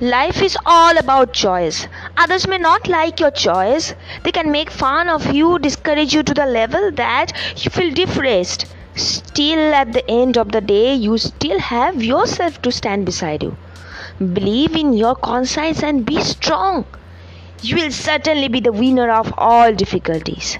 Life is all about choice. Others may not like your choice. They can make fun of you, discourage you to the level that you feel depressed. Still, at the end of the day, you still have yourself to stand beside you. Believe in your conscience and be strong. You will certainly be the winner of all difficulties.